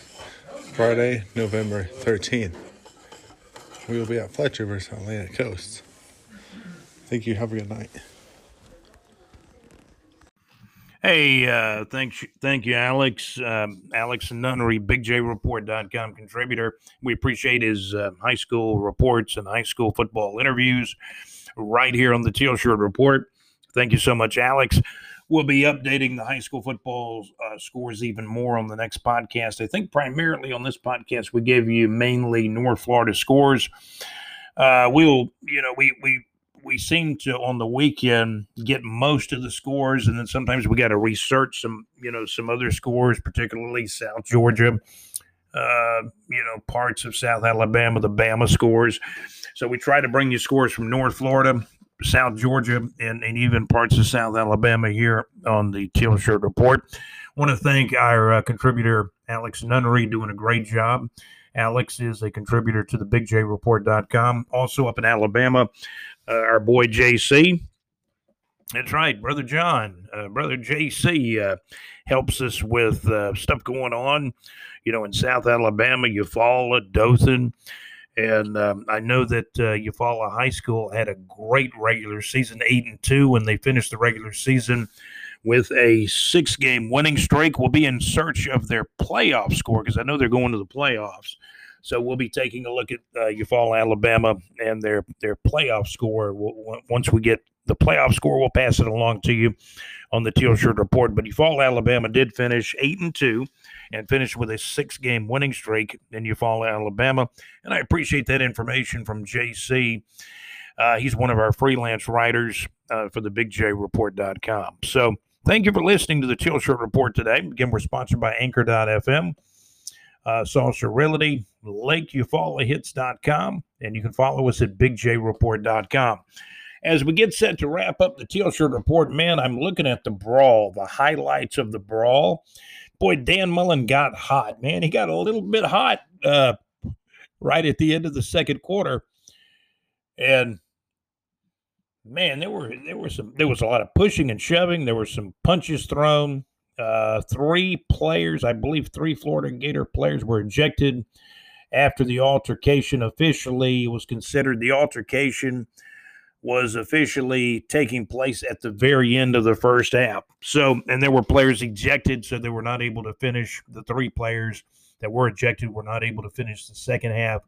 Friday, November 13th. We will be at Fletcher versus Atlantic Coast. Thank you. Have a good night. Hey, uh, thanks, thank you, Alex. Um, Alex Nunnery, BigJReport.com contributor. We appreciate his uh, high school reports and high school football interviews right here on the Teal Shirt Report. Thank you so much, Alex. We'll be updating the high school football uh, scores even more on the next podcast. I think primarily on this podcast we gave you mainly North Florida scores. Uh, we'll, you know, we we we seem to on the weekend get most of the scores, and then sometimes we got to research some, you know, some other scores, particularly South Georgia, uh, you know, parts of South Alabama, the Bama scores. So we try to bring you scores from North Florida, South Georgia, and, and even parts of South Alabama here on the Teal Shirt Report. want to thank our uh, contributor, Alex Nunnery, doing a great job. Alex is a contributor to the BigJReport.com. Also up in Alabama, uh, our boy JC. That's right, Brother John. Uh, Brother JC uh, helps us with uh, stuff going on, you know, in South Alabama, Eufaula, Dothan. And um, I know that uh, Eufaula High School had a great regular season, eight and two, when they finished the regular season with a six game winning streak. We'll be in search of their playoff score because I know they're going to the playoffs. So we'll be taking a look at uh, Eufaula, Alabama, and their their playoff score. We'll, once we get the playoff score, we'll pass it along to you on the Teal Shirt Report. But Eufaula, Alabama did finish eight and two and finish with a six game winning streak in Eufaula, Alabama. And I appreciate that information from JC. Uh, he's one of our freelance writers uh, for the bigjreport.com. So thank you for listening to the Teal Shirt Report today. Again, we're sponsored by Anchor.fm, uh, Saucer Realty, LakeEufaulaHits.com, and you can follow us at bigjreport.com. As we get set to wrap up the Teal Shirt Report, man, I'm looking at the brawl, the highlights of the brawl. Boy, Dan Mullen got hot, man. He got a little bit hot uh, right at the end of the second quarter. And man, there were there were some there was a lot of pushing and shoving. There were some punches thrown. Uh, three players, I believe, three Florida Gator players were ejected after the altercation. Officially, it was considered the altercation was officially taking place at the very end of the first half. So, and there were players ejected, so they were not able to finish. The three players that were ejected were not able to finish the second half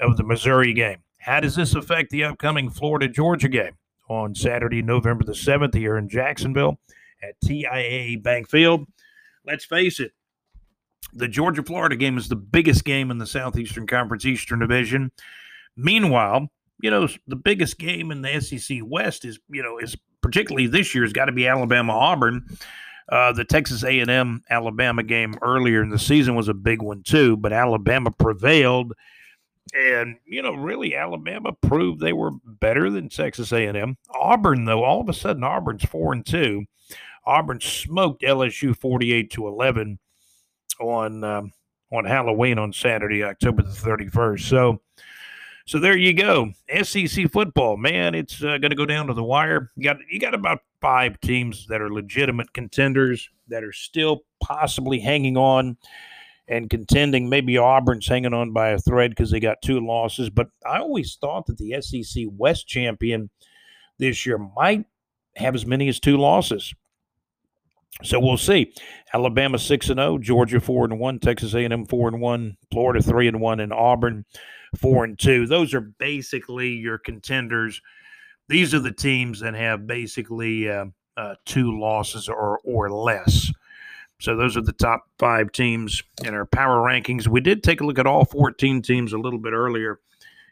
of the Missouri game. How does this affect the upcoming Florida Georgia game on Saturday, November the 7th, here in Jacksonville at TIAA Bank Field? Let's face it, the Georgia Florida game is the biggest game in the Southeastern Conference Eastern Division. Meanwhile, you know, the biggest game in the SEC West is, you know, is particularly this year has got to be Alabama Auburn. Uh, the Texas A&M Alabama game earlier in the season was a big one too, but Alabama prevailed, and you know, really, Alabama proved they were better than Texas A&M. Auburn, though, all of a sudden, Auburn's four and two. Auburn smoked LSU forty-eight to eleven on um, on Halloween on Saturday, October the thirty-first. So so there you go. SEC football, man, it's uh, going to go down to the wire. You got you got about five teams that are legitimate contenders that are still possibly hanging on and contending. Maybe Auburn's hanging on by a thread because they got two losses. But I always thought that the SEC West champion this year might have as many as two losses. So we'll see. Alabama six and zero, Georgia four and one, Texas A and M four and one, Florida three and one, and Auburn four and two. Those are basically your contenders. These are the teams that have basically uh, uh, two losses or or less. So those are the top five teams in our power rankings. We did take a look at all 14 teams a little bit earlier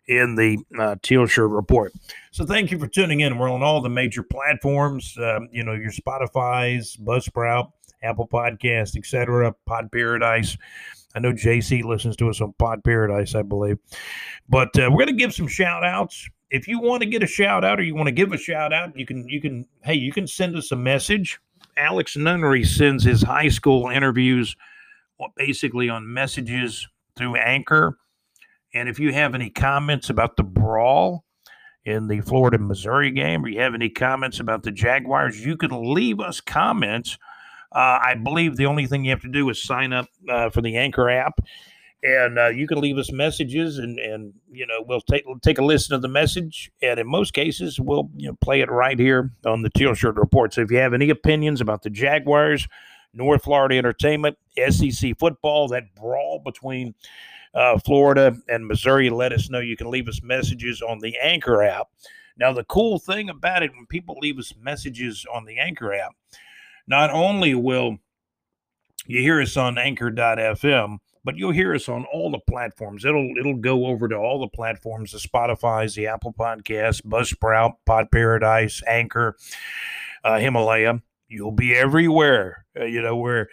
in the uh, Teal Shirt report. So thank you for tuning in. We're on all the major platforms. Um, you know your Spotify's, Buzzsprout, Apple Podcast, etc. Pod Paradise. I know JC listens to us on Pod Paradise, I believe. But uh, we're going to give some shout outs. If you want to get a shout out or you want to give a shout out, you can, you can, hey, you can send us a message Alex Nunnery sends his high school interviews basically on messages through Anchor. And if you have any comments about the brawl in the Florida Missouri game, or you have any comments about the Jaguars, you can leave us comments. Uh, I believe the only thing you have to do is sign up uh, for the Anchor app. And uh, you can leave us messages and and you know we'll take take a listen to the message. And in most cases we'll you know play it right here on the teal shirt report. So if you have any opinions about the jaguars north florida entertainment sec football that brawl between uh, florida and missouri let us know. You can leave us messages on the anchor app. Now the cool thing about it when people leave us messages on the anchor app not only will you hear us on anchor.fm but you'll hear us on all the platforms. It'll it'll go over to all the platforms: the Spotify's, the Apple Podcast, Buzzsprout, Pod Paradise, Anchor, uh, Himalaya. You'll be everywhere. Uh, you know where.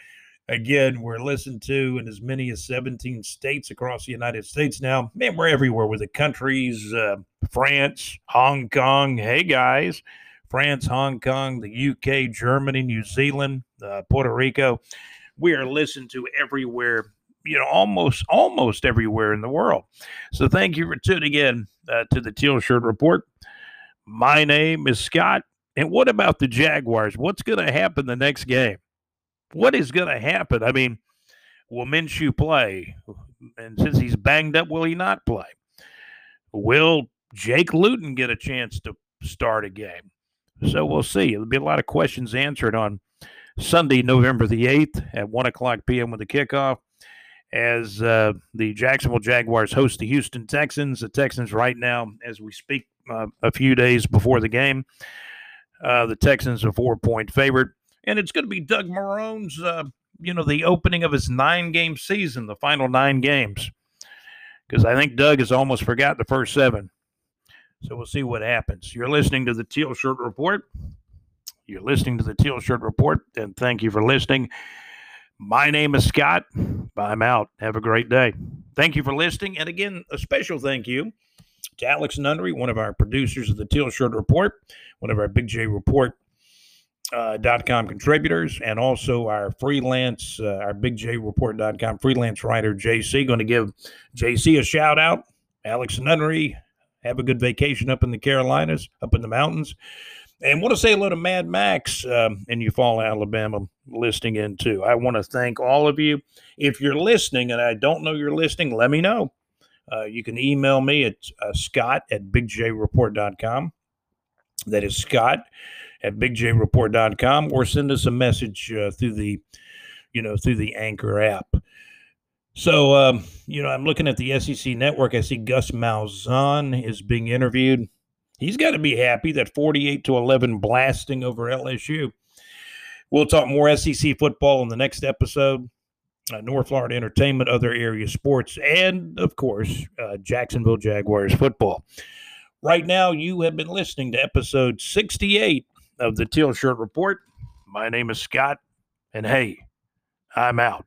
Again, we're listened to in as many as 17 states across the United States now. Man, we're everywhere with the countries uh, France, Hong Kong. Hey, guys. France, Hong Kong, the UK, Germany, New Zealand, uh, Puerto Rico. We are listened to everywhere you know almost almost everywhere in the world. So thank you for tuning in uh, to the Teal Shirt Report. My name is Scott. And what about the Jaguars? What's going to happen the next game? What is going to happen? I mean, will Minshew play? And since he's banged up, will he not play? Will Jake Luton get a chance to start a game? So we'll see. There'll be a lot of questions answered on Sunday, November the 8th at 1 o'clock p.m. with the kickoff as uh, the Jacksonville Jaguars host the Houston Texans. The Texans, right now, as we speak, uh, a few days before the game, uh, the Texans are four point favorite. And it's going to be Doug Marrone's, uh, you know, the opening of his nine game season, the final nine games. Because I think Doug has almost forgot the first seven. So we'll see what happens. You're listening to the Teal Shirt Report. You're listening to the Teal Shirt Report, and thank you for listening. My name is Scott. I'm out. Have a great day. Thank you for listening. And again, a special thank you to Alex Nunnery, one of our producers of the Teal Shirt Report, one of our Big J Report uh, .com contributors, and also our freelance, uh, our bigjreport.com freelance writer, JC. Going to give JC a shout out. Alex Nunnery, have a good vacation up in the Carolinas, up in the mountains. And want to say hello to Mad Max um, in Eufaula, Alabama, listening in too. I want to thank all of you. If you're listening and I don't know you're listening, let me know. Uh, you can email me at uh, scott at bigjreport.com. That is scott at bigjreport.com or send us a message uh, through the, you know, through the Anchor app. So, um, you know, I'm looking at the SEC network. I see Gus Malzahn is being interviewed he's got to be happy that 48 to 11 blasting over LSU. We'll talk more SEC football in the next episode. Uh, North Florida entertainment, other area sports, and of course, uh, Jacksonville Jaguars football. Right now, you have been listening to episode 68 of the Teal Shirt Report. My name is Scott, and hey, I'm out.